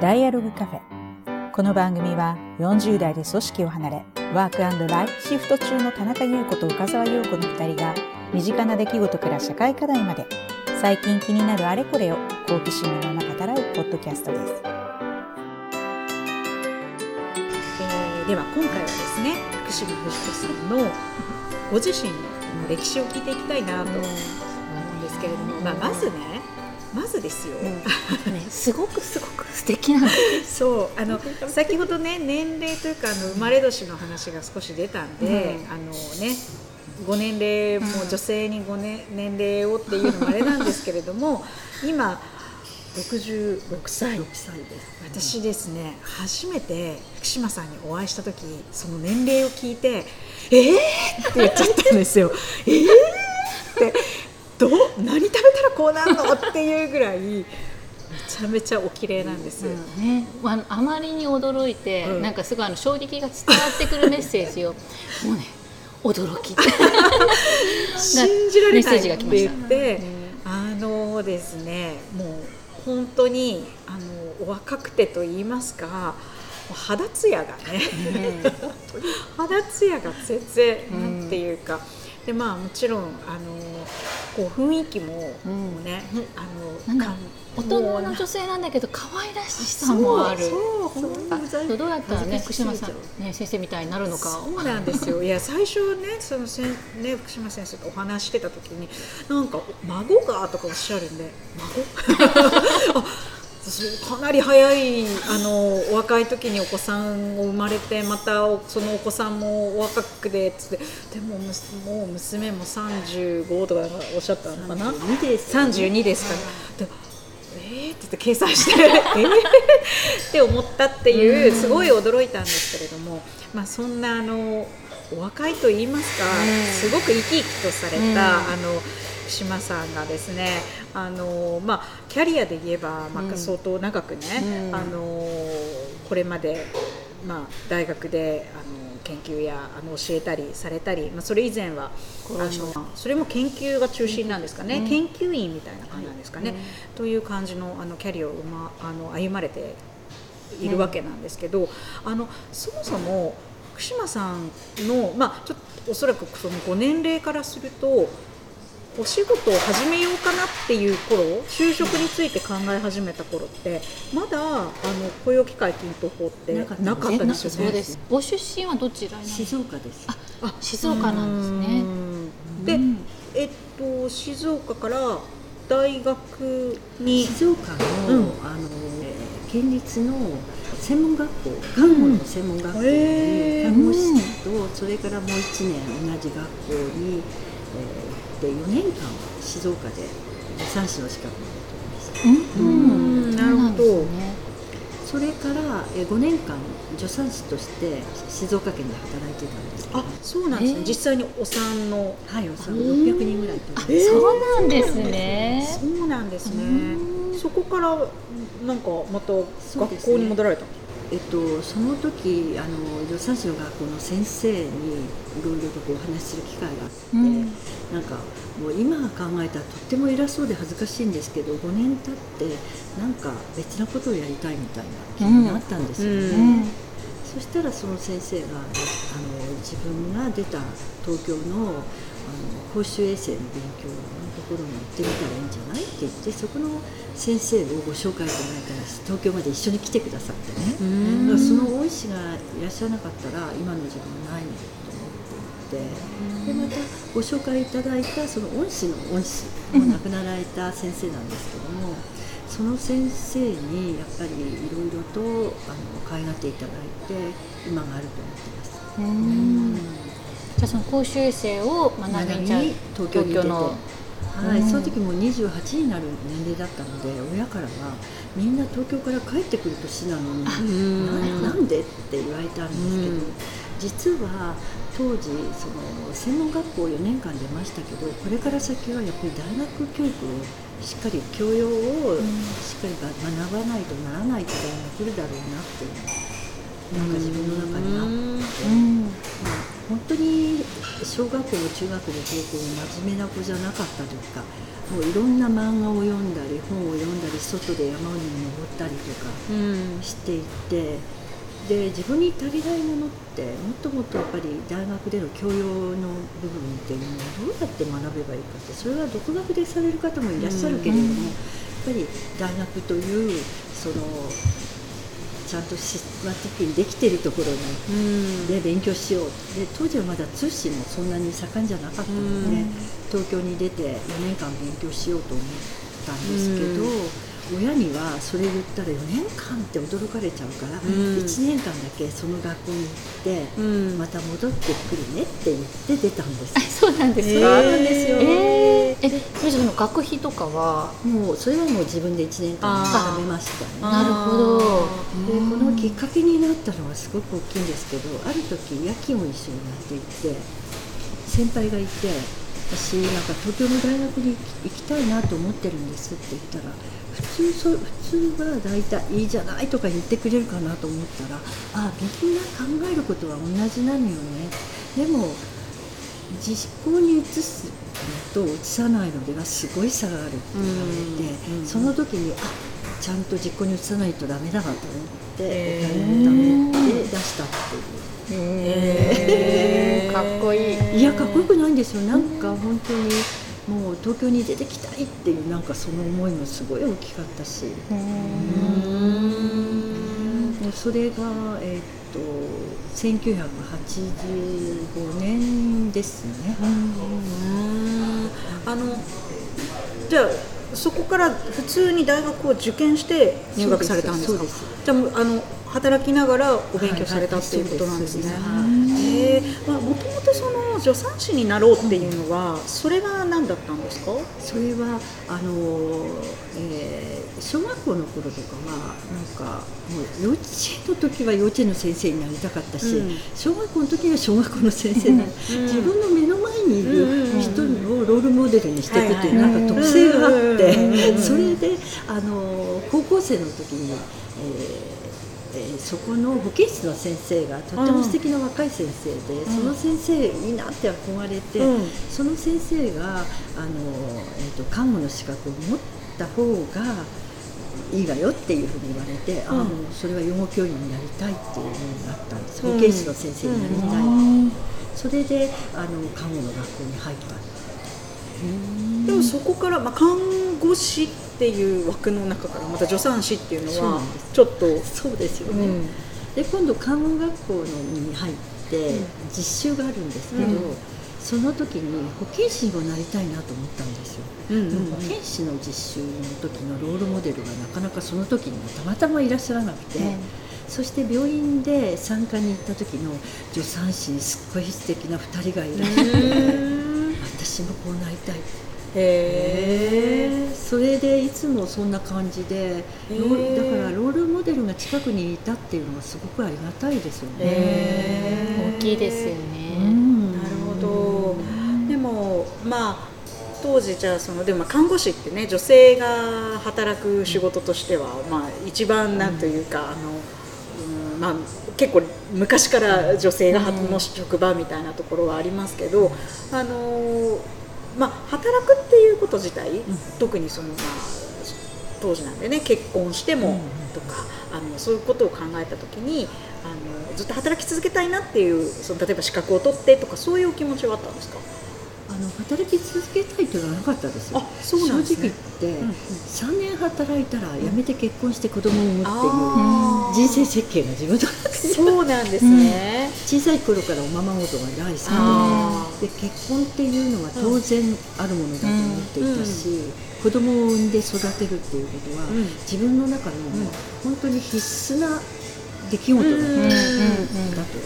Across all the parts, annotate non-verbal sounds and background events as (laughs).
ダイアログカフェ。この番組は40代で組織を離れワークライフシフト中の田中優子と岡澤陽子の2人が身近な出来事から社会課題まで最近気になるあれこれを好奇心のまま語らうポッドキャストです、えーでは今回はですね福島藤子さんのご自身の歴史を聞いていきたいなと思うんですけれども、まあ、まずねまずですよ、ね、すごくすごく素敵なの。(laughs) そうあの先ほどね年齢というかあの生まれ年の話が少し出たんで、うんあのねご年齢も女性にご、ね、年齢をっていうのもあれなんですけれども (laughs) 今66歳私ですね初めて福島さんにお会いした時その年齢を聞いて「えー!」って言っちゃったんですよ。えーってどう何食べたらこうなるのっていうぐらいめちゃめちゃお綺麗なんです。ね、あのあまりに驚いて、うん。なんかすごいあの衝撃が伝わってくるメッセージを (laughs) もうね驚き。(laughs) 信じられないメッセージが来ました。って言って、あのですねもう本当にあのお若くてと言いますか肌ツヤがね (laughs) 肌ツヤが全然うんなんていうか、でまあもちろんあのこう雰囲気もうんもうね、あの大人の女性なんだけど可愛らしさもある。そうそうあ本当そうどうやったらね福島さん、ね、先生みたいになるのか。そうなんですよ。いや最初ねそのせんね福島先生とお話ししてた時になんか孫がとかおっしゃるんで孫？あ (laughs) そうかなり早いあのお若い時にお子さんを生まれてまたおそのお子さんもお若くでつってでももう娘も35とかおっしゃったのかな。32です32ですから。でえーって言って計算してえーって思ったっていうすごい驚いたんですけれども、まあ、そんなあのお若いと言いますかすごく生き生きとされうんたあの島さんがですねあの、まあ、キャリアで言えば、まあ、うん。相当長くね、うん。あのこれまで、まあ、大学であの研究やあの教えたりされたり、まあ、それ以前はそれも研究が中心なんですかね、うん。研究員みたいな感じなんですかね、うん。という感じのあのキャリアを、ま、あの歩まれているわけなんですけど、あのそもそも福島さんの、まあ、ちょっとおそらくそのご年齢からするとお仕事を始めようかなっていう頃就職について考え始めた頃ってまだあの雇用機会均等法ってなかったなかったですよね？そうです。ご出身はどちら静岡です。あ静岡なんですね。うん。で、うん。えっと静岡から大学に静岡の,、うん。あのえー県立の専門学校看護の専門学校に看護師とそれからもう1年同じ学校に、えー、で4年間静岡で助産師の資格を持っておりましたうん。なるほどねそれからえー5年間助産師として静岡県で働いてたんです。けどあそうなんですね、えー。実際にお産のはいおそらく600人ぐらいとあえーそうなんですね。そうなんですね。うん。そこからなんかまた学校に戻られたの？えっと、その時あの助産師の学校の先生にいろいろとこうお話しする機会があって、うん。なんかもう今考えたらとっても偉そうで恥ずかしいんですけど5年経ってなんか別なことをやりたいみたいな気になったんですよね、うん。うん。そしたらその先生があの自分が出た東京の公衆衛生の勉強のところに行ってみたらいいんじゃないって言ってそこの先生をご紹介いただいたら東京まで一緒に来てくださってね、だからその恩師がいらっしゃらなかったら今の自分はないのと思っていてでまたご紹介いただいたその恩師の恩師もう亡くなられた先生なんですけどもその先生にやっぱりいろいろとあの可愛がっていただいて今があると思ってます。うんじゃあその公衆衛生を学びに東京に出て。の。はい、うんその時もう28になる年齢だったので親からはみんな東京から帰ってくる年なのにななんでって言われたんですけど、うん。実は当時その専門学校4年間出ましたけどこれから先はやっぱり大学教育をしっかり教養をしっかり学ばないとならない時代が来るだろうなっていうのがなんか自分の中にあって。本当に小学校も中学も高校も真面目な子じゃなかったというかもういろんな漫画を読んだり本を読んだり外で山に登ったりとかうん。していってで自分に足りないものってもっともっとやっぱり大学での教養の部分っていうのをどうやって学べばいいかってそれは独学でされる方もいらっしゃるけれども、やっぱり大学というそのちゃんとシステマティックにできているところにうん。で勉強しよう。で当時はまだ通信もそんなに盛んじゃなかったので、うん。東京に出て4年間勉強しようと思ったんですけど、親にはそれ言ったら4年間って驚かれちゃうから、ん。1年間だけその学校に行って、うん。また戻ってくるねって言って出たんですあ (laughs) そうなんです。か、えーなんですよ。えー、えそれじゃあその学費とかは？もうそれはもう自分で1年間貯めましたね。なるほど。でこのきっかけになったのはすごく大きいんですけどある時夜勤を一緒にやっていて先輩がいて私なんか東京の大学に行きたいなと思ってるんですって言ったら普通そ普通は大体いいじゃないとか言ってくれるかなと思ったらあみんな考えることは同じなのよね。でも実行に移すのと移さないのではすごい差があるって言われて、うんうんその時にあちゃんと実行に移さないとダメだなと思ってへおー。金を貯めて出したっていう。へー。かっこいい。いやかっこよくないんですよ。なんか本当にもう東京に出てきたいっていうなんかその思いもすごい大きかったし。でそれがえーっと1985年ですね、あのじゃあそこから普通に大学を受験して入学されたんですか？じゃああの働きながらお勉強されたっていうことなんですね。はいはいもともとその助産師になろうっていうのは、それは何だったんですか？それはあの、えー小学校の頃とかはなんかもう幼稚園の時は幼稚園の先生になりたかったし、うん。小学校の時は小学校の先生な、自分の目の前にいる人をロールモデルにしていくっていうはいなんか特性があって、うん。それであの高校生の時に、えーえーそこの保健室の先生がとっても素敵な若い先生で、その先生いいなって憧れて、うん。その先生があの、えー、と看護の資格を持った方がいいわよっていうふうに言われて、ああうん。もうそれは養護教員になりたいっていうふうになったんです、うん。保健師の先生になりたい、それであの看護の学校に入った。でもそこからまあ看護師っていう枠の中からまた助産師っていうのはちょっと、そうですよね、うん。で今度看護学校のに入って実習があるんですけど、うん。その時に保健師にもなりたいなと思ったんですよ、うんでも保健師の実習の時のロールモデルがなかなかその時にたまたまいらっしゃらなくて、そして病院で産科に行った時の助産師にすっごい素敵な2人がいらっしゃって私もこうなりたいへえそれでいつもそんな感じでローだからロールモデルが近くにいたっていうのはすごくありがたいですよね。大きいですようね、ん。なるほど。でもまあ当時じゃあそのでも看護師ってね女性が働く仕事としては、まあ、一番なんというか、あのうんまあ、結構昔から女性がの職場みたいなところはありますけど、あのまあ、働くっていうこと自体、特にその、まあ、当時なんでね結婚してもとか、あのそういうことを考えた時にあのずっと働き続けたいなっていうその例えば資格を取ってとかそういうお気持ちはあったんですか？あの働き続けたいというのはなかったですよ。あそうなんですね。正直言って、3年働いたら辞めて結婚して子供を産むっていう人生設計が自分の中にそうなんですね、小さい頃からおままごとが大好あきで。で結婚っていうのは当然あるものだと思っていたし、子供を産んで育てるっていうことは、うん。自分の中の本当に必須な出来事だった,、うんだと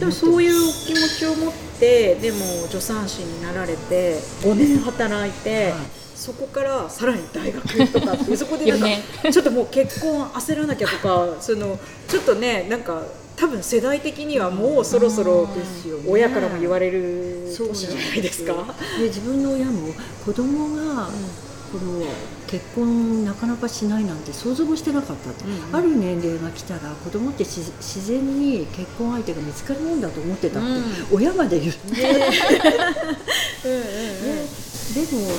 でもそういうお気持ちを持ってでも助産師になられて5年働いて、はい。そこからさらに大学とかって (laughs) そこでなんか四ちょっともう結婚焦らなきゃとか (laughs) そのちょっとねなんか多分世代的にはもうそろそろ親からも言われるそうじゃないですか。で自分の親も子供がこの結婚なかなかしないなんて想像もしてなかったうんうん。ある年齢が来たら子供ってし自然に結婚相手が見つかるもんだと思ってたって、親まで言って、ね。(laughs) うんうんうん。でも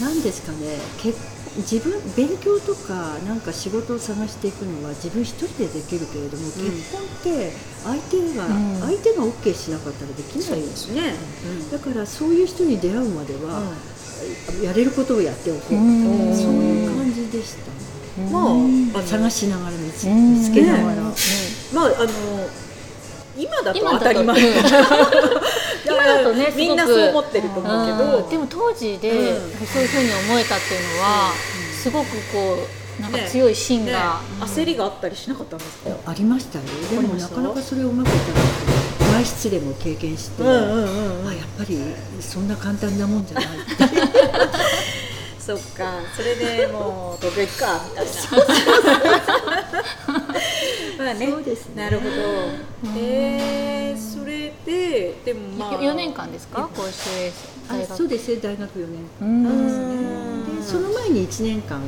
何ですかね。結自分勉強とかなんか仕事を探していくのは自分一人でできるけれども、結婚って相手が、うん。相手が OK しなかったらできないですね。だからそういう人に出会うまでは、やれることをやっておこう、うん。そういう感じでした。ね、まあ、探しながら見つうん。見つけながら、ね。まああの今だと当たり前。う (laughs) ん今だとねみんなそう思ってると思うけど、うん。でも当時で、うん。そういうふうに思えたっていうのは、すごくこうなんか強い芯ね。が、焦りがあったりしなかったんですか？ありましたよ。でもなかなかそれをうまくいかなくて外出でも経験して、うんうんうんあやっぱりそんな簡単なもんじゃない。ってそっか、それでもう東京行くかみたいな。まあね、そうですね。なるほど。えー、それででもまあ4年間ですか？公衆衛生そうですね。大学4年う間んですね。でその前に1年間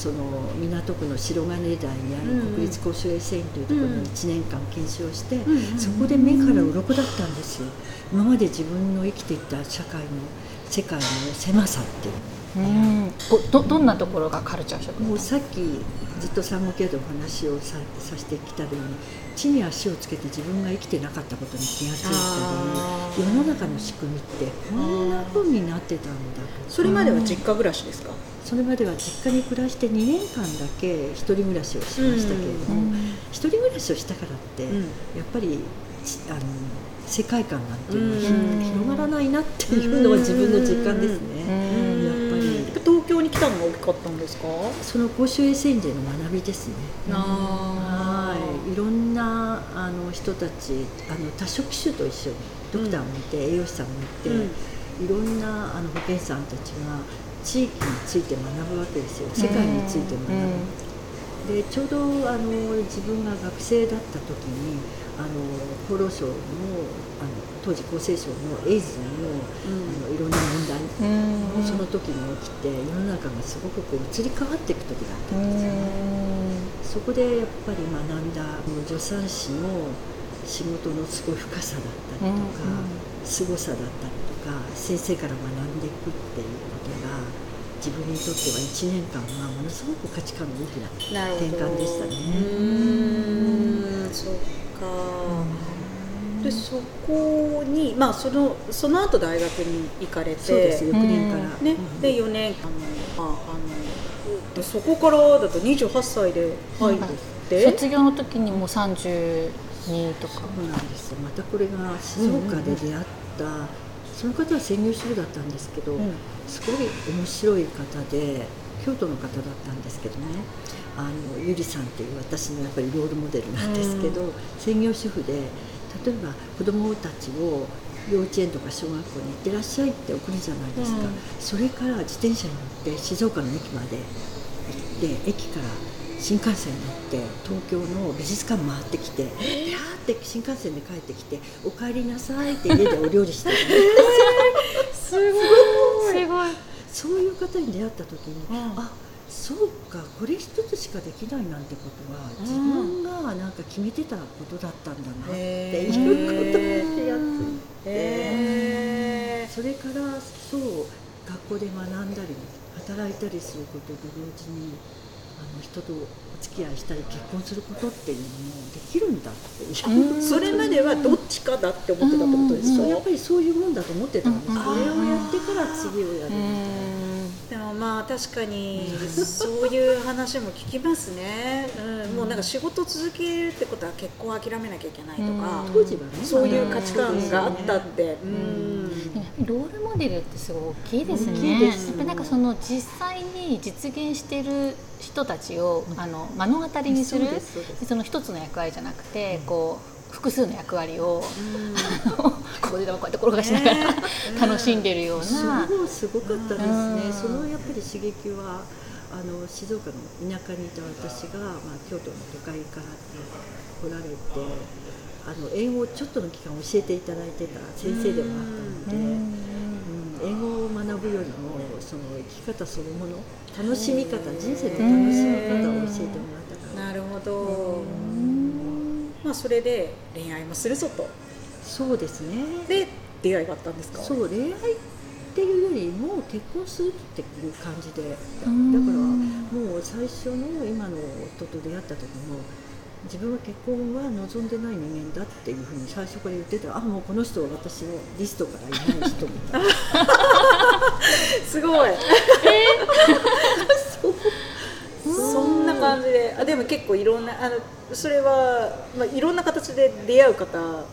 その港区の白金台にある国立公衆衛生院というところに1年間研修をして、そこで目から鱗だったんですよ。今まで自分の生きていた社会の世界の狭さっていううん。こどどんなところがカルチャーショックもうさっきずっと産後ケアでお話をささせてきたように地に足をつけて自分が生きてなかったことに気がついたり世の中の仕組みってこんな風になってたんだとそれまでは実家暮らしですか？それまでは実家に暮らして2年間だけ一人暮らしをしましたけれども、一人暮らしをしたからって、うん。やっぱりちあの世界観なんていうのはうん。広がらないなっていうのは自分の実感ですね。たのが大きかったんですか？その公衆衛生院での学びですね。あはい、いろんなあの人たちあの多職種と一緒にドクターもいて、栄養士さんもいて、いろんなあの保健師さんたちが地域について学ぶわけですよ。世界について学ぶ、でちょうどあの自分が学生だった時にあの厚労省のあの当時厚生省のエイズの,、あのいろんな問題もその時に起きて世の中がすごくこう移り変わっていく時だったんですよね。そこでやっぱり学んだ助産師の仕事のすごい深さだったりとか、凄さだったりとか先生から学んでいくっていうことが自分にとっては1年間はものすごく価値観の大きな転換でしたうね。ーん、そっか。でそこにまあそのその後大学に行かれて、そうです。翌年から、ね。うん。で4年あのまああのでそこからだと28歳で入って、卒業の時にもう32とか。そうなんですよ。またこれが静岡で出会った、その方は専業主婦だったんですけど、うん。すごい面白い方で京都の方だったんですけどね。あのゆりさんっていう私のやっぱりロールモデルなんですけど、専業主婦で例えば子供たちを幼稚園とか小学校に行ってらっしゃいって送るじゃないですか、うん。それから自転車に乗って静岡の駅まで行って駅から新幹線に乗って東京の美術館回ってきて、でー。って新幹線で帰ってきて「お帰りなさい」って家でお料理してるすごいすごい。そういう方に出会った時に、うん。あそうかこれ一つしかできないなんてことは自分がなんか決めてたことだったんだなっていうことに気がついて、それからそう学校で学んだり働いたりすることと同時にあの人とお付き合いしたり結婚することっていうのもできるんだってそれまではどっちかだって思ってたってことですか、そうやっぱりそういうもんだと思ってたんです、うん。これをやってから次をやるみたいな。でもまあ確かにそういう話も聞きますね、うん、もうなんか仕事続けるってことは結婚諦めなきゃいけないとか、うん。当時はね。そういう価値観があったって、うん。ん。ロールモデルってすごい大きいですね。大きいですやっぱりなんかその実際に実現してる人たちを、あの目の当たりにする。そうですそうです。その一つの役割じゃなくて、こう複数の役割を、(laughs) ここでこうやって転がしながら、ね。(laughs) 楽しんでるような。そうすごかったですね、うん。そのやっぱり刺激はあの静岡の田舎にいた私が、まあ、京都の都会から来られてあの英語をちょっとの期間教えていただいてた先生でもあったので、うん。英語を学ぶよりもその生き方そのもの楽しみ方人生の楽しみ方を教えてもらったから。なるほどまあそれで恋愛もするぞと。そうですね。で出会いがあったんですか？そう恋愛っていうよりも結婚するっていう感じで。だからんもう最初の今の夫と出会った時も自分は結婚は望んでない人間だっていうふうに最初から言ってたらあもうこの人は私のリストからいない人みたいな。(laughs) すごい。そんな感じであでも結構いろんなあのそれは、まあ、いろんな形で出会う方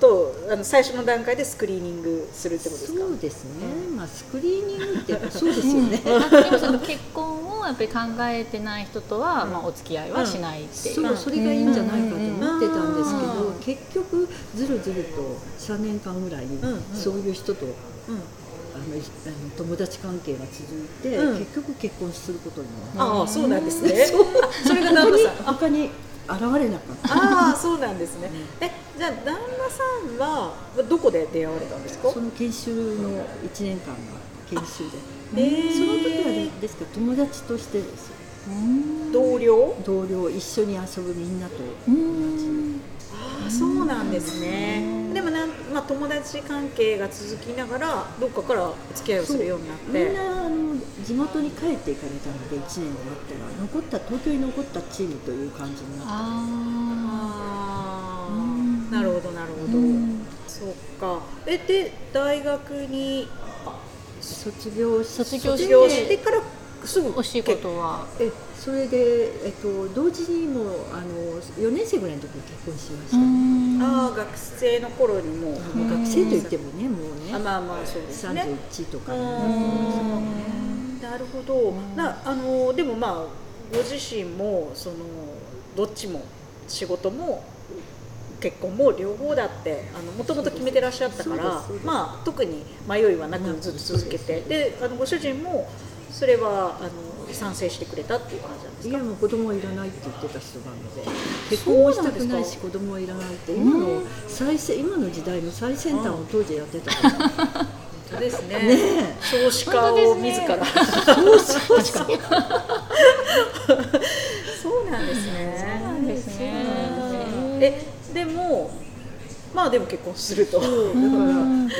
とあの最初の段階でスクリーニングするってことですか？そうですね、まあスクリーニングって (laughs) そうですよね、でもその結婚をやっぱり考えてない人とは、まあ、お付き合いはしないっていう、そうそれがいいんじゃないかと思ってたんですけど、うん。結局ずるずると3年間ぐらいん。そういう人と、うん。ああの友達関係が続いて、うん。結局結婚することになっああそうなんですね。それが旦那さん。た他に現れなかった。ああそうなんですね。えじゃあ旦那さんはどこで出会われたんですか？その研修の1年間が研修で、へー。その時はねですから友達としてですよ。同僚？同僚一緒に遊ぶみんなと。うんああそうなんですね。でもなん、まあ、友達関係が続きながらどっかからお付き合いをするようになって。みんなあの地元に帰っていかれたので1年終わったら残った東京に残ったチームという感じになった。ああなるほどなるほど、うん。そっか。えで大学に卒業し卒業してからすぐーお仕事は。えそれで、えっと、同時にもうあの4年生ぐらいの時に結婚しました、うん。ああ学生の頃にもう、学生といってもねもうね。あまあまあそうですね。31とかなるほど、なあのでもまあご自身もそのどっちも仕事も結婚も両方だってもともと決めてらっしゃったからまあ特に迷いはなくずっと続けて。であのご主人もそれはあの賛成してくれたっていう感じなんですか？いやもう子供はいらないって言ってた人なので結婚もしたくないし子供はいらないって今の最先今の時代の最先端を当時やってたから。本当ですね。ね少子化を自ら。そうそうそうそうなんですね。そうなんですね。えでもまあでも結婚すると。だから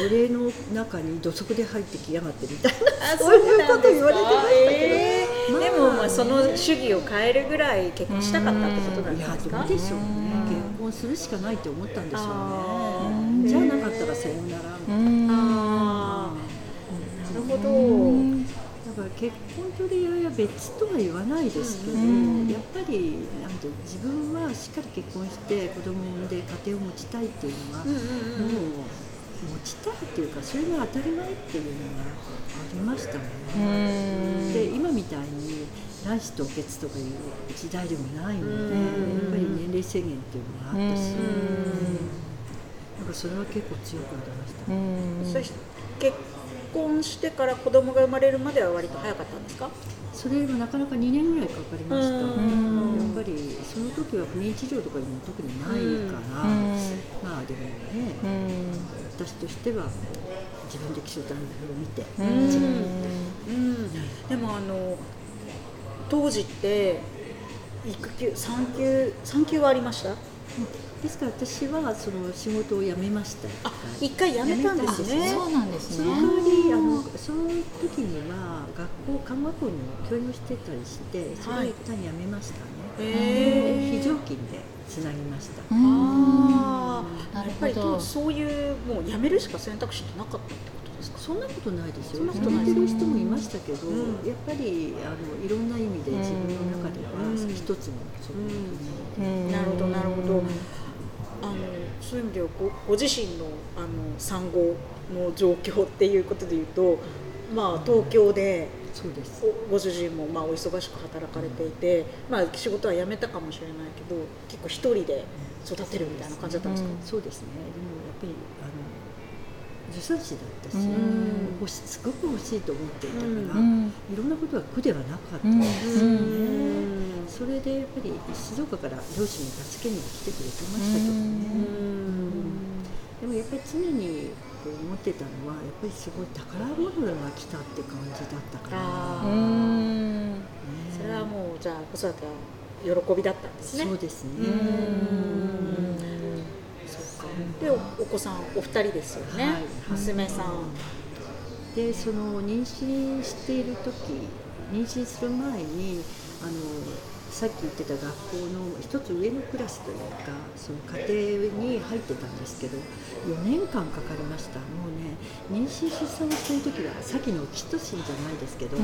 俺の中に土足で入ってきやがってみたいな。あそういうこと言われてましたけど、えーまあ。でもまあその主義を変えるぐらい結婚したかったってことなんですか？どうでしょうね。結婚するしかないって思ったんでしょうねじゃあなかったらさようならうんあー。なるほど。だから結婚と恋愛は別とは言わないですけど、うん。やっぱりなんて自分はしっかり結婚して子供を産んで家庭を持ちたいっていうのは、もう持ちたいっていうかそれが当たり前っていうのがありましたもんね。で今みたいに卵子凍結とかいう時代でもないので、うんやっぱり年齢制限っていうのがあったし、なんかそれは結構強くありました。うん。そして結婚してから子供が生まれるまでは割と早かったんですか？それもなかなか2年ぐらいかかりました、うん。やっぱりその時は不妊治療とかにも特にないから、うん。まあでもね、うん私としては自分で基礎体を見て、うん。うん。でもあの当時って育休産休産休はありました？ですから私はその仕事を辞めました。あ一回辞めたんですね。そうなんですね。その代わりあのその時には学校看護学校にも教養してたりしてそれを一旦辞めましたね、非常勤でつなぎました、ああなるやっぱりほどそういうもう辞めるしか選択肢ってなかったってことですか？そんなことないですよ。そんなことない辞めてる人もいましたけど、うん。やっぱりあのいろんな意味で自分の中ではうん。一つのそういううん。なるほどなるほど。あのそういう意味ではごご自身のあの産後の状況っていうことでいうと、まあ、東京でそうです。おご主人もまあお忙しく働かれていて、まあ、仕事は辞めたかもしれないけど結構一人で育てるみたいな感じだったんですか、そうですね。でもやっぱりあの助産師だったし、うん欲しすごく欲しいと思っていたから、うんいろんなことは苦ではなかったうんですよね。うんそれでやっぱり静岡から両親が助けに来てくれてましたけどね。うんでもやっぱり常にこう思ってたのはやっぱりすごい宝物が来たって感じだったから。それはもうじゃあ子育ては喜びだったんですね。そうですね。そっか。でおお子さんお二人ですよね、はい。娘さん、でその妊娠している時妊娠する前にあのさっき言ってた学校の一つ上のクラスというかその家庭に入ってたんですけど4年間かかりました。もうね妊娠出産をしている時はさっきのオキシトシンじゃないですけど、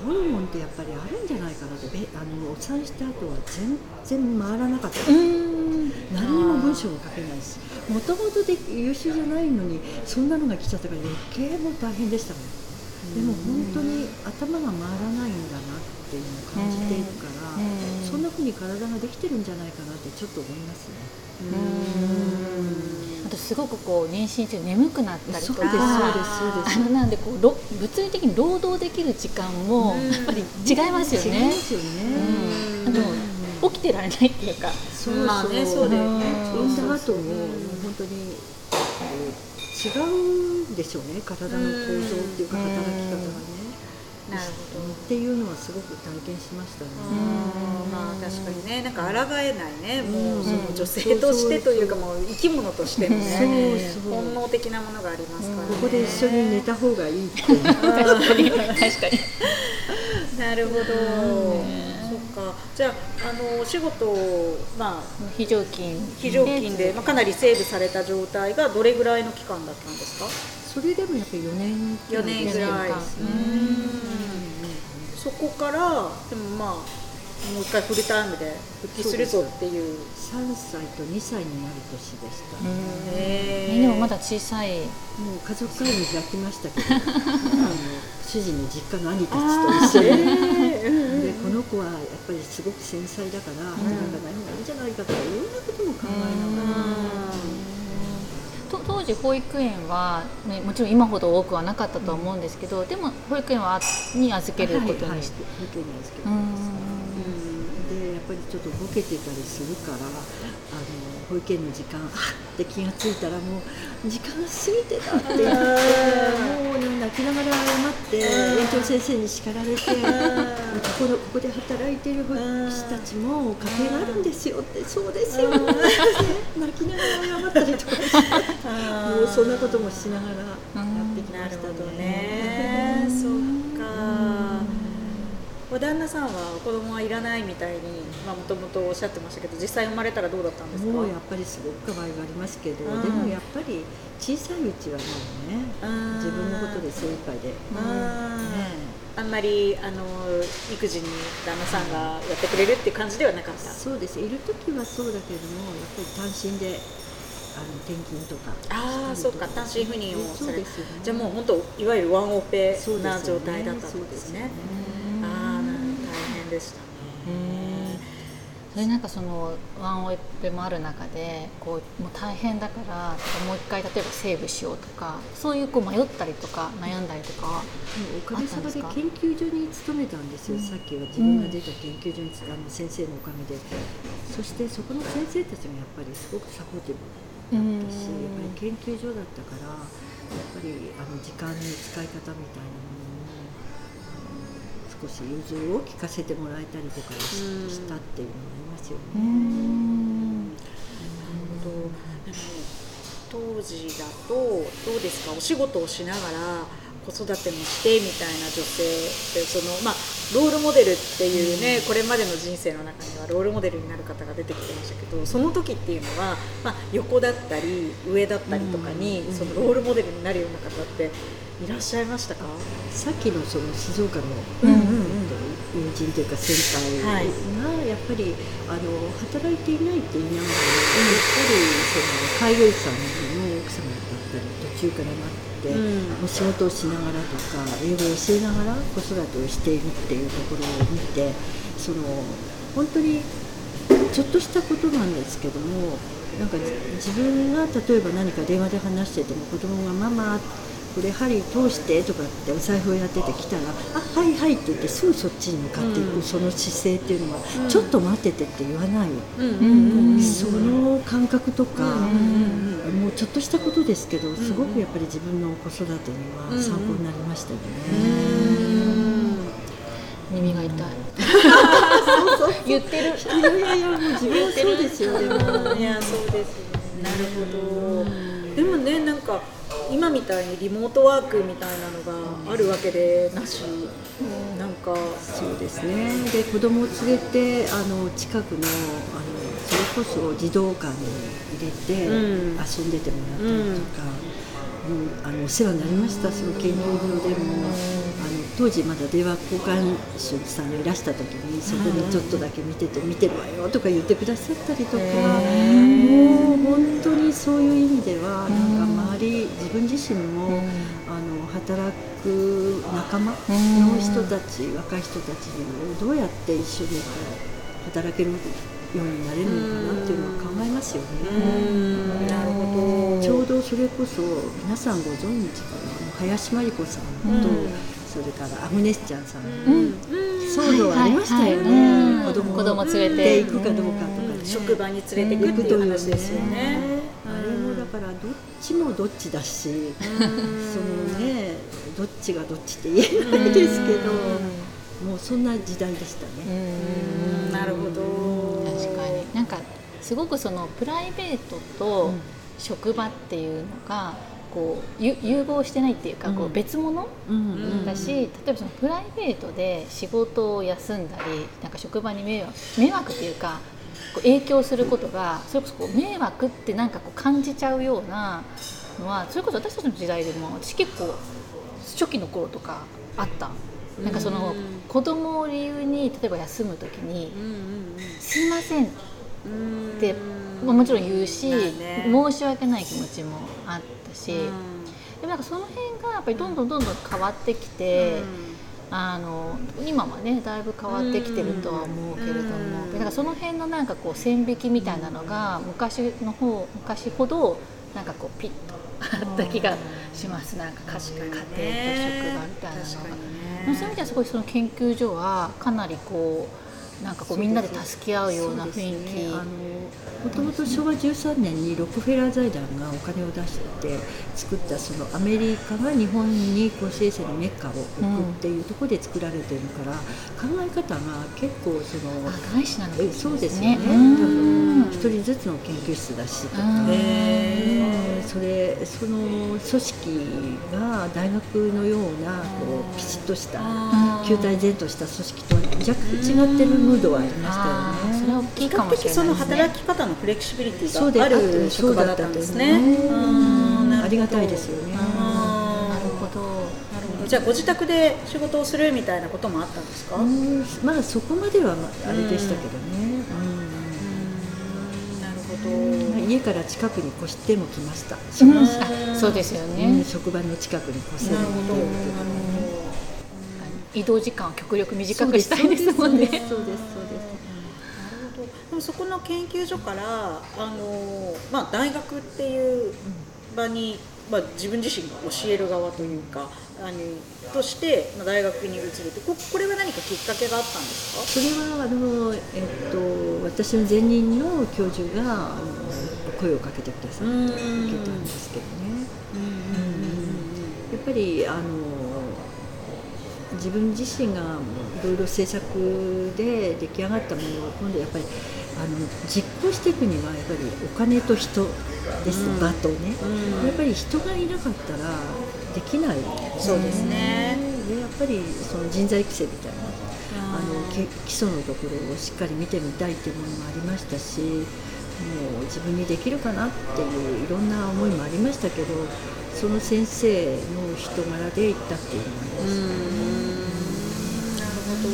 ホルモンってやっぱりあるんじゃないかなってべあのお産した後は全然回らなかった。何にも文章も書けないし。もともとで優秀じゃないのにそんなのが来ちゃったから余計もう大変でしたもん。でも本当に頭が回らないんだなっていうのを感じているからうんそんな風に体ができてるんじゃないかなってちょっと思いますね。あとすごくこう妊娠中眠くなったりとかそうですそうですそうです。あのなんでこうろ物理的に労働できる時間もうん。やっぱり違いますよね。違いま。すよね、うん。あと起きてられないっていうか。そうまあねそうだよね。うん。産んだ後もうん本当に違うんでしょうね。体の構造っていうかうん働き方がね。なるほど。っていうのはすごく体験しましたね。うん。まあ確かにねなんか抗えないね。もううんその女性としてというかもう生き物としてのね。本能的なものがありますからね。ここで一緒に寝た方がいいって。確かに。確かに。なるほど。そっか。じゃああのお仕事をまあ非常勤。非常勤で、まあ、かなりセーブされた状態がどれぐらいの期間だったんですか？それでもやっぱり4年。4年ぐらい四年間。うんそこからでもまあもう一回フルタイムで復帰するぞっていう3歳と2歳になる年でした。へーでもまだ小さい。もう家族会議開きましたけど、(laughs) あの主人の実家の兄たちと一緒に。でこの子はやっぱりすごく繊細だから働かない方がいいんじゃないかとかいろんなことも考えながら。と当時保育園は、ね、もちろん今ほど多くはなかったとは思うんですけど、でも保育園はに預けることにして。はいはい、保育園に預けてうます。んでやっぱりちょっとボケてたりするからあの保育園の時間あって気がついたらもう時間が過ぎてたって言ってもう泣きながら謝って園長先生に叱られてここここで働いている保育士たちも家庭があるんですよってそうですよ。(laughs) 泣きながら謝ったりとか。してもうそんなこともしながらやってきましたね。お旦那さんは子供はいらないみたいにもともとおっしゃってましたけど実際生まれたらどうだったんですか？もうやっぱりすごく可愛がありますけど、うん。でもやっぱり小さいうちはもうねうん。自分のことで精一杯で、うん。あんまりあの育児に旦那さんがやってくれるっていう感じではなかった？そうです。いる時はそうだけれどもやっぱり単身であの転勤とかああそうか。単身赴任をされそうですよね。じゃあもう本当いわゆるワンオペな状態だったんですねでしたね。それなんかそのワンオペもある中でこうもう大変だからもう一回例えばセーブしようとかそういうこう迷ったりとか悩んだりとかおかげさまで研究所に勤めたんですよ、さっきは自分が出た研究所にあの先生のおかげで。そしてそこの先生たちがやっぱりすごくサポーティブだったし、うんやっぱり研究所だったからやっぱりあの時間の使い方みたいな少し融通を聞かせてもらえたりとかし,、うんたっていうのもありますようね。ん。なるほど。当時だとどうですか？お仕事をしながら子育てもしてみたいな女性ってその、まあ、ロールモデルっていうね、これまでの人生の中にはロールモデルになる方が出てきてましたけどその時っていうのは、まあ、横だったり上だったりとかに、うんそのロールモデルになるような方っていらっしゃいましたか、さっきのその静岡のうんうん友人というか先輩がはい。やっぱりあの働いていないって言いながら、やっぱりその介護士さんの奥様だったり途中から待って、うん。もう仕事をしながらとか英語を教えながら子育てをしているっていうところを見てその本当にちょっとしたことなんですけどもなんか自分が例えば何か電話で話してても子供が「ママここれ針通してとかってお財布をやってて来たら「あはいはい」って言ってすぐそっちに向かっていく、うん。その姿勢っていうのは、うん。ちょっと待っててって言わない、その感覚とか、もうちょっとしたことですけどすごくやっぱり自分の子育てには参考になりましたよね。耳が痛い。言ってる。いやいやもう自分はそうですよでも。いやそうですね。なるほど。でもねなんか今みたいにリモートワークみたいなのがあるわけでなし。なんかそうですね。で子供を連れてあの近くのあのそれこそ児童館に入れてうん。遊んでてもらったりとか、うんあのお世話になりましたその研究所でも。あの当時まだ電話交換手さんがいらした時にそこにちょっとだけ見てて見てるわよとか言ってくださったりとか。もう本当にそういう意味ではなんか周り自分自身もあの働く仲間の人たち若い人たちをどうやって一緒に働けるようになれるのかなっていうのは考えますよね。なるほど。ちょうどそれこそ皆さんご存知かなあの林真理子さんと、うん。それからアグネスチャンさん。うん。の騒動ありましたよね、はいはいはい。子供子供連れてで行くかどうかとかね、職場に連れてくっていう話ですよねからどっちもどっちだし、そのねどっちがどっちって言えないですけど、もうそんな時代でしたね。うん。なるほど。確かに。なんかすごくそのプライベートと職場っていうのがこうゆ融合してないっていうかこううん別物、うん。だし例えばそのプライベートで仕事を休んだりなんか職場に迷惑迷惑っていうかこう影響することがそれこそこう迷惑ってなんかこう感じちゃうようなのはそれこそ私たちの時代でも私結構初期の頃とかあった。なんかその子供を理由に例えば休む時に「すいません」ってまあもちろん言うし、申し訳ない気持ちもあったし、でもなんかその辺がやっぱりどんどんどんどん変わってきて、あの今はねだいぶ変わってきてるとは思うけれども、うん。でなんかその辺のなんかこう線引きみたいなのが昔の方昔ほどなんかこうピッとあった気がします。なんか家家庭と職場みたいなのが。そういうね意味ではすごいその研究所はかなりこうなんかこうみんなで助け合うような雰囲気。もともと昭和13年にロックフェラー財団がお金を出して作ったそのアメリカが日本に公衆衛生のメッカを置くっていうところで作られてるから、考え方が結構そのあ外資なのそうですよね。一人ずつの研究室だしとか、うん。えーそれその組織が大学のようなこうピチッとした球体前とした組織とは若干違ってるムードはありましたあーそれ。大きいかもしれないね。その働き方のフレキシビリティがある職場だったんですね。ありがたいですよね。じゃあご自宅で仕事をするみたいなこともあったんですか？うんまあそこまではあれでしたけどね。なるほうんど。家から近くに越しても来ました。そうですようんね。職場の近くに越せるなるほど。なる移動時間を極力短くしたいですもんね。そうですそうですほど。でもそこの研究所からあのまあ大学っていう場に、まあ自分自身が教える側というか。あのとしてまあ大学に移るってここれは何かきっかけがあったんですか？それはあの、えっと、私の前任の教授があの声をかけてくださってうん受けたんですけどね。やっぱりあの自分自身がいろいろ制作で出来上がったものを今度やっぱりあの実行していくにはやっぱりお金と人です、うん。場とね、うん。やっぱり人がいなかったらできないそうですね。でやっぱりその人材育成みたいなあのけ基礎のところをしっかり見てみたいっていうものもありましたしもう自分にできるかなっていういろんな思いもありましたけどその先生の人柄で行ったっていうのもあります、なるほど。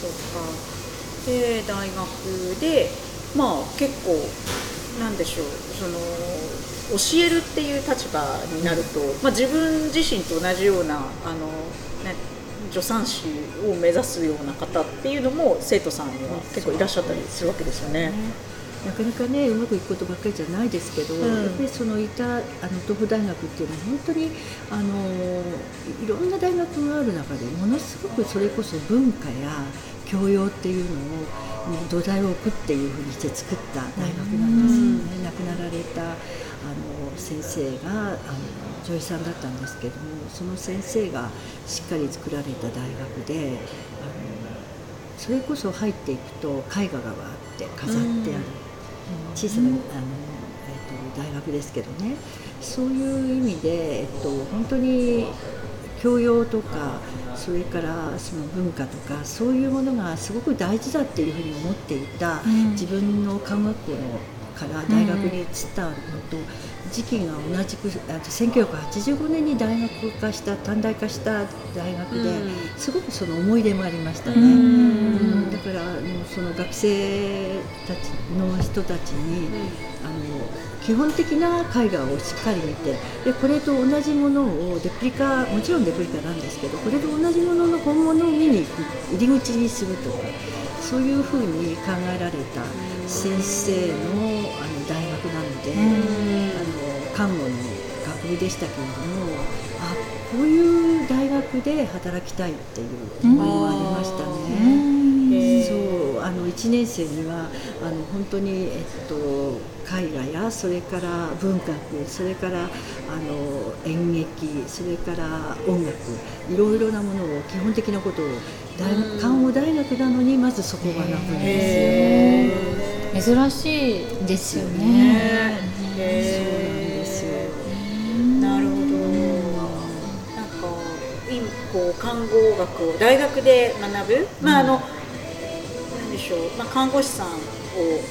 そうか。で大学でまあ結構なんでしょうその教えるっていう立場になると、まあ、自分自身と同じようなあの、ね、助産師を目指すような方っていうのも生徒さんには結構いらっしゃったりするわけですよね。なかなかねうまくいくことばっかりじゃないですけど、ん。やっぱりそのいたあの東北大学っていうのは本当にあのいろんな大学がある中でものすごくそれこそ文化や教養っていうのを土台を置くっていうふうにして作った大学なんですよね、亡くなられたあの先生があの女医さんだったんですけどもその先生がしっかり作られた大学であのそれこそ入っていくと絵画がわーって飾ってある小さな、あのえっと大学ですけどね。そういう意味で、えっと、本当に教養とかそれからその文化とかそういうものがすごく大事だっていうふうに思っていた、うん。自分の看護学校のから大学に移ったのと、時期が同じくあと1985年に大学化した短大化した大学で、うん。すごくその思い出もありましたね。うん。うん。だからあのその学生たちの人たちに、あの基本的な絵画をしっかり見てでこれと同じものをデプリカもちろんデプリカなんですけどこれと同じものの本物を見に行く入り口にするとかそういうふうに考えられた先生のあの大学なので、でしたけれどもあこういう大学で働きたいっていう思いもありましたね。そうあの1年生にはあの本当に、えっと、絵画やそれから文学それからあの演劇それから音楽いろいろなものを基本的なことを大うん。学看護大学なのにまずそこがなくんです。珍しいですよね看護学を大学で学ぶ、まああのなんでしょう、まあ、看護師さんを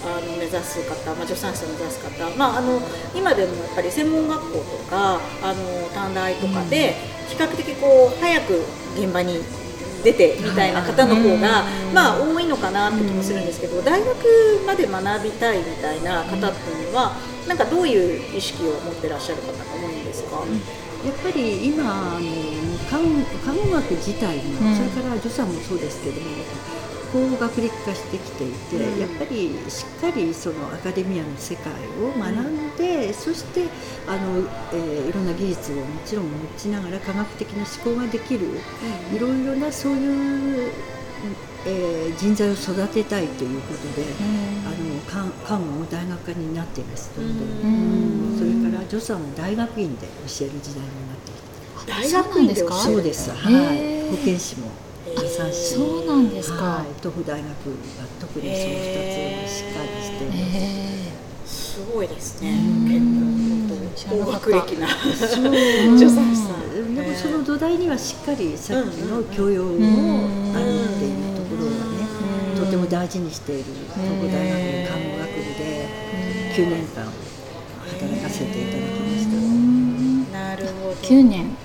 あの目指す方、まあ、助産師さんを目指す方、まあ、あの今でもやっぱり専門学校とかあの短大とかで比較的こう早く現場に出てみたいな方の方が、まあ、多いのかなって気もするんですけど、大学まで学びたいみたいな方っていうのは、なんかどういう意識を持ってらっしゃる方が多いんですか、やっぱり今あの看看護学自体も、うん。それから助産もそうですけども高学歴化してきていて、うん。やっぱりしっかりそのアカデミアの世界を学んで、そしてあの、えーいろんな技術をもちろん持ちながら科学的な思考ができる、いろいろなそういう、えー人材を育てたいということで、あの看看護も大学科になっていますどんどん、うん。それから助産も大学院で教える時代になって大学院で教えるそうです、へはい、ー。保健師もそうなんですか。はい、東北大学は特にその2つをしっかりしています、ごいですね。高学歴な。助産師さん。でもその土台にはしっかりさっきの教養もあるっていうところがね、うん。とても大事にしている東北大学の看護学部で9年間働かせていただきました、なるほど。9年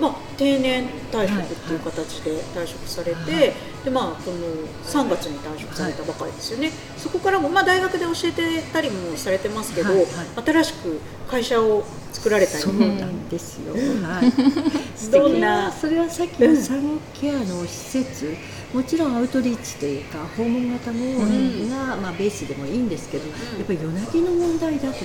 まあ定年退職っていう形で退職されて、はいでまあこの3月に退職されたばかりですよね。そこからもまあ大学で教えてたりもされてますけど、はいはい。新しく会社を作られたり。そうなんですよ。はい。どんな。なそれはさっきの産後ケアの施設、もちろんアウトリーチというか訪問型のんがまあベースでもいいんですけど、ん。やっぱり夜泣きの問題だとか、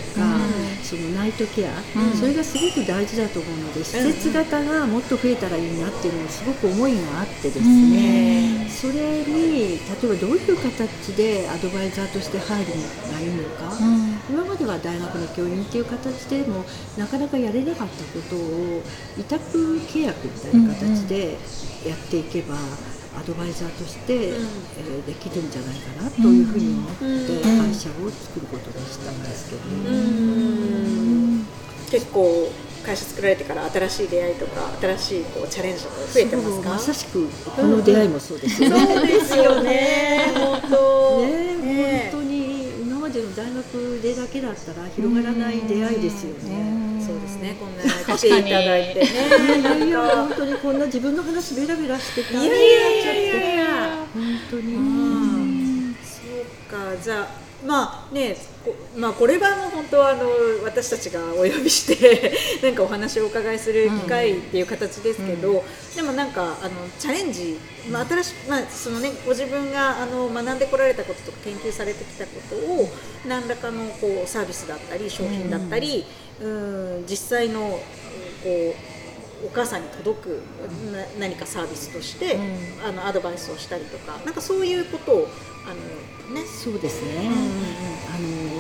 そのナイトケア、うん。それがすごく大事だと思うので、施設型がもっと増えたらいいなっていうのもすごく思いがあってですね。それに例えばどういう形でアドバイザーとして入るのがいいのか。うん。今までは大学の教員っていう形でもなかなかやれなかったことを委託契約みたいな形でやっていけば、アドバイザーとして、えーできるんじゃないかなというふうに思ってうん会社を作ることにしたんですけど、うーん。結構会社作られてから新しい出会いとか新しいこうチャレンジとか増えてますか？まさしくこの出会いもそうですよね。そうですよね。(laughs) 本当。ねね。本当にでの大学でだけだったら広がらない出会いですよね。そうですね。こんな来ていただいてね。(laughs) いやいや本当にこんな自分の話ベラベラしてたいやいやいやいやいや本当に、うん。そうか。じゃあまあねこまあ、これはもう本当はあの私たちがお呼びして (laughs) なんかお話をお伺いする機会っていう形ですけど、でもなんかあのチャレンジ、まあ新しまあそのね、ご自分があの学んでこられたこととか研究されてきたことを何らかのこうサービスだったり商品だったり、うん。実際のこうお母さんに届くな何かサービスとして、あのアドバイスをしたりとかなんかそういうことをあの、ね、そうですね、あの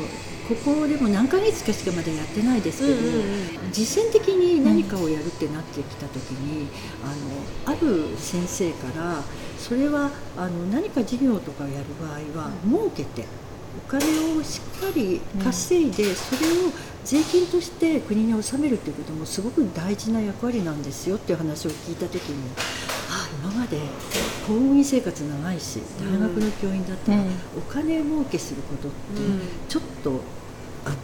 ここでも何ヶ月かしかまだやってないですけど、実践的に何かをやるってなってきた時に、あのある先生からそれはあの何か事業とかをやる場合は儲けてお金をしっかり稼いで、それを税金として国に納めるっていうこともすごく大事な役割なんですよっていう話を聞いた時に今まで公務員生活長いし大学の教員だったら、うん。お金儲けすることってうん。ちょっとあの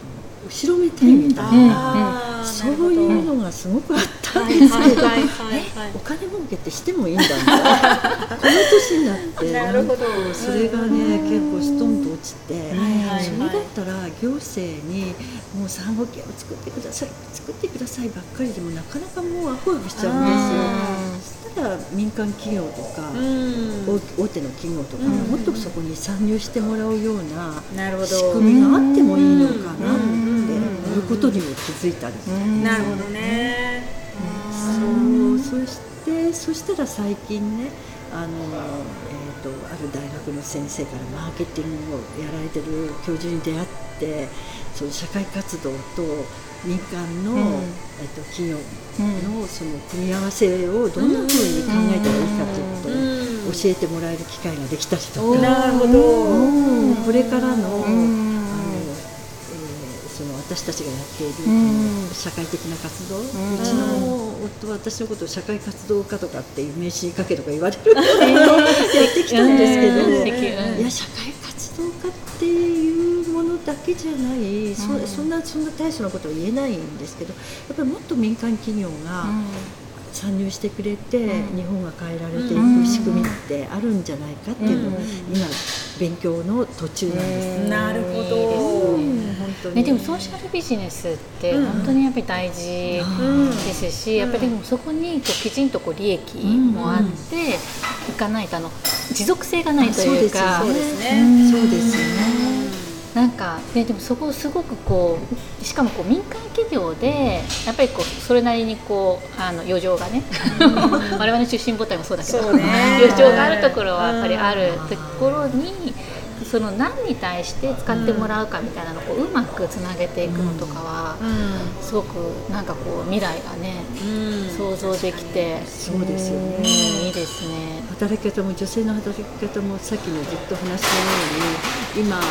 後ろめたいみたいうん。な、あーそういうのがすごくあったんはいですけど、はいはいはいお金儲けってしてもいいんだみたいな。この年になって (laughs) なるほど。それがね結構ストンと落ちて、はいそれだったら行政にもう産後ケアを作ってください作ってくださいばっかりでもなかなかもうアホアホしちゃうんですよ。たら民間企業とか、うん。大大手の企業とか、うん。もっとそこに参入してもらうようななるほど。仕組みがあってもいいのかなってうん。いうことにも気づいたりして、なるほどね。そう。そしてそしたら最近ねあの、えー、とある大学の先生からマーケティングをやられてる教授に出会ってその社会活動と民間の、うん。えっと企業のその組み合わせをどんなふうに考えたらいいかということを教えてもらえる機会ができたりとか。なるほど。うんこれからの,、ん。あのえーその私たちがやっている、うん。社会的な活動、ううんちの夫は私のことを社会活動家とかっていう名刺にかけとか言われるやってきたんですけど、いや社会活動家っていうものだけじゃない、そうん。そんなそんな大層なことは言えないんですけどやっぱりもっと民間企業が、参入してくれて、うん。日本が変えられていうんく仕組みってあるんじゃないかっていうのを、うん。今勉強の途中なんです。なるほど。ね、でもソーシャルビジネスってうん。本当にやっぱり大事うんですし、やっぱりでもそこにこうきちんとこう利益もあっていかないとあの持続性がないというか。そうですね。うん。そうですよね。なんか、ね、でもそこをすごくこうしかもこう民間企業でやっぱりこうそれなりにこうあの余剰がね (laughs) 我々の出身母体もそうだけど余剰があるところはやっぱりあるところにその何に対して使ってもらうかみたいなのをこううまくつなげていくのとかはすごくなんかこう未来がね想像できて。そうですよね。うんいいですね。働き方も女性の働き方もさっきのずっと話したように今あの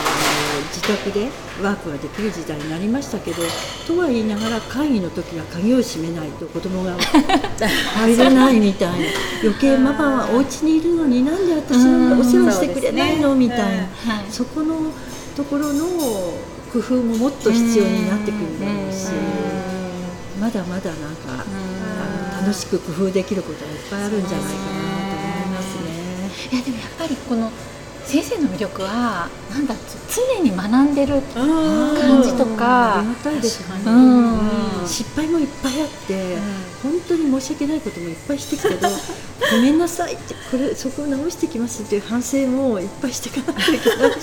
自宅でワークができる時代になりましたけどとは言いながら会議の時は鍵を閉めないと子供が (laughs) 入れないみたいな。余計ママはお家にいるのになんで私のお世話してくれないのみたいな。はい。そこのところの工夫ももっと必要になってくるだろうしまだまだなんかあの楽しく工夫できることがいっぱいあるんじゃないかなと思いますね。いやでもやっぱりこの先生の魅力はなんだ常に学んでる感じとか。ありがたいですね、うん。失敗もいっぱいあって、本当に申し訳ないこともいっぱいしてきたけど (laughs) ごめんなさいってこれそこを直してきますっていう反省もいっぱいして (laughs) いかないといけないし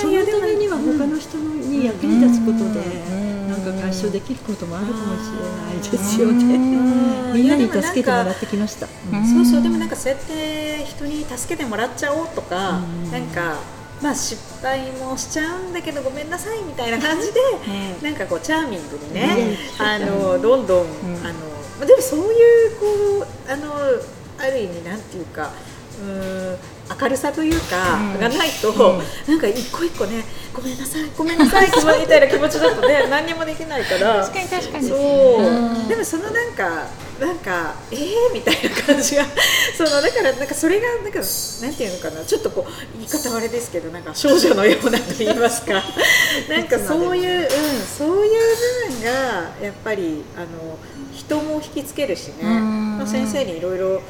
そのためには他の人に役に立つことで、なんか解消できることもあるかもしれないですよね。(laughs) みんなに助けてもらってきました。うん。そうそう。でもなんかそうやって人に助けてもらっちゃおうとか、うん。なんかまあ失敗もしちゃうんだけどごめんなさいみたいな感じで、なんかこうチャーミングにね、あのどんどん、あのまあでもそういうこうあのある意味なんていうかうーん明るさというか、うん。がないと、なんか一個一個ねごめんなさいごめんなさいみたいな気持ちだとね (laughs) 何にもできないから。確かに確かに。そう、うん。でもそのなんかなんかえー？みたいな感じが。(laughs) そのだからなんかそれがなんかなんていうのかなちょっとこう言い方はあれですけどなんか少女のようなと言いますか。(laughs) なんかそういう、うん、そういう部分がやっぱりあの人も引きつけるしね、うん。まあ先生にいろいろ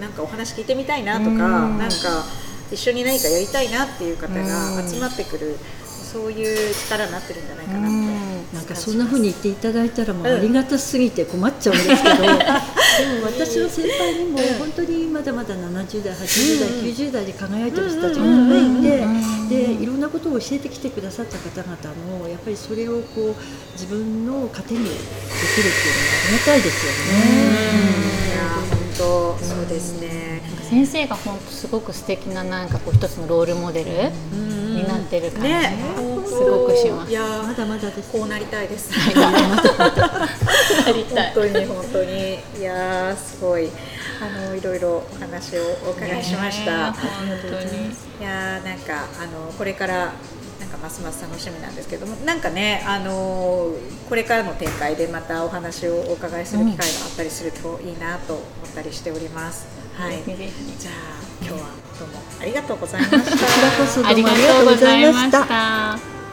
なんかお話聞いてみたいなとか、うん。なんか一緒に何かやりたいなっていう方が集まってくる、そういう力になってるんじゃないかなって、なんかそんな風に言っていただいたらもうありがたすぎて困っちゃうんですけど、(laughs) でも私の先輩にも本当にまだまだ70代80代、90代で輝いてる人たちがいて、でいろんなことを教えてきてくださった方々もやっぱりそれをこう自分の糧にできるっていうのはありがたいですよね。当そうですね、先生が本当すごく素敵ななんかこう一つのロールモデルになってる感じがねすごくします。いやまだまだです。こうなりたいです。やりたい本当に本当にいやーすごいあのいろいろお話をお伺いしました。本当にいやーなんかあのこれからなんかますます楽しみなんですけどもなんかねあのこれからの展開でまたお話をお伺いする機会があったりするといいなと思ったりしております。はい。ぜひぜひじゃあ今日はどうもありがとうございました。(laughs) こちらこそどうもありがとうございました。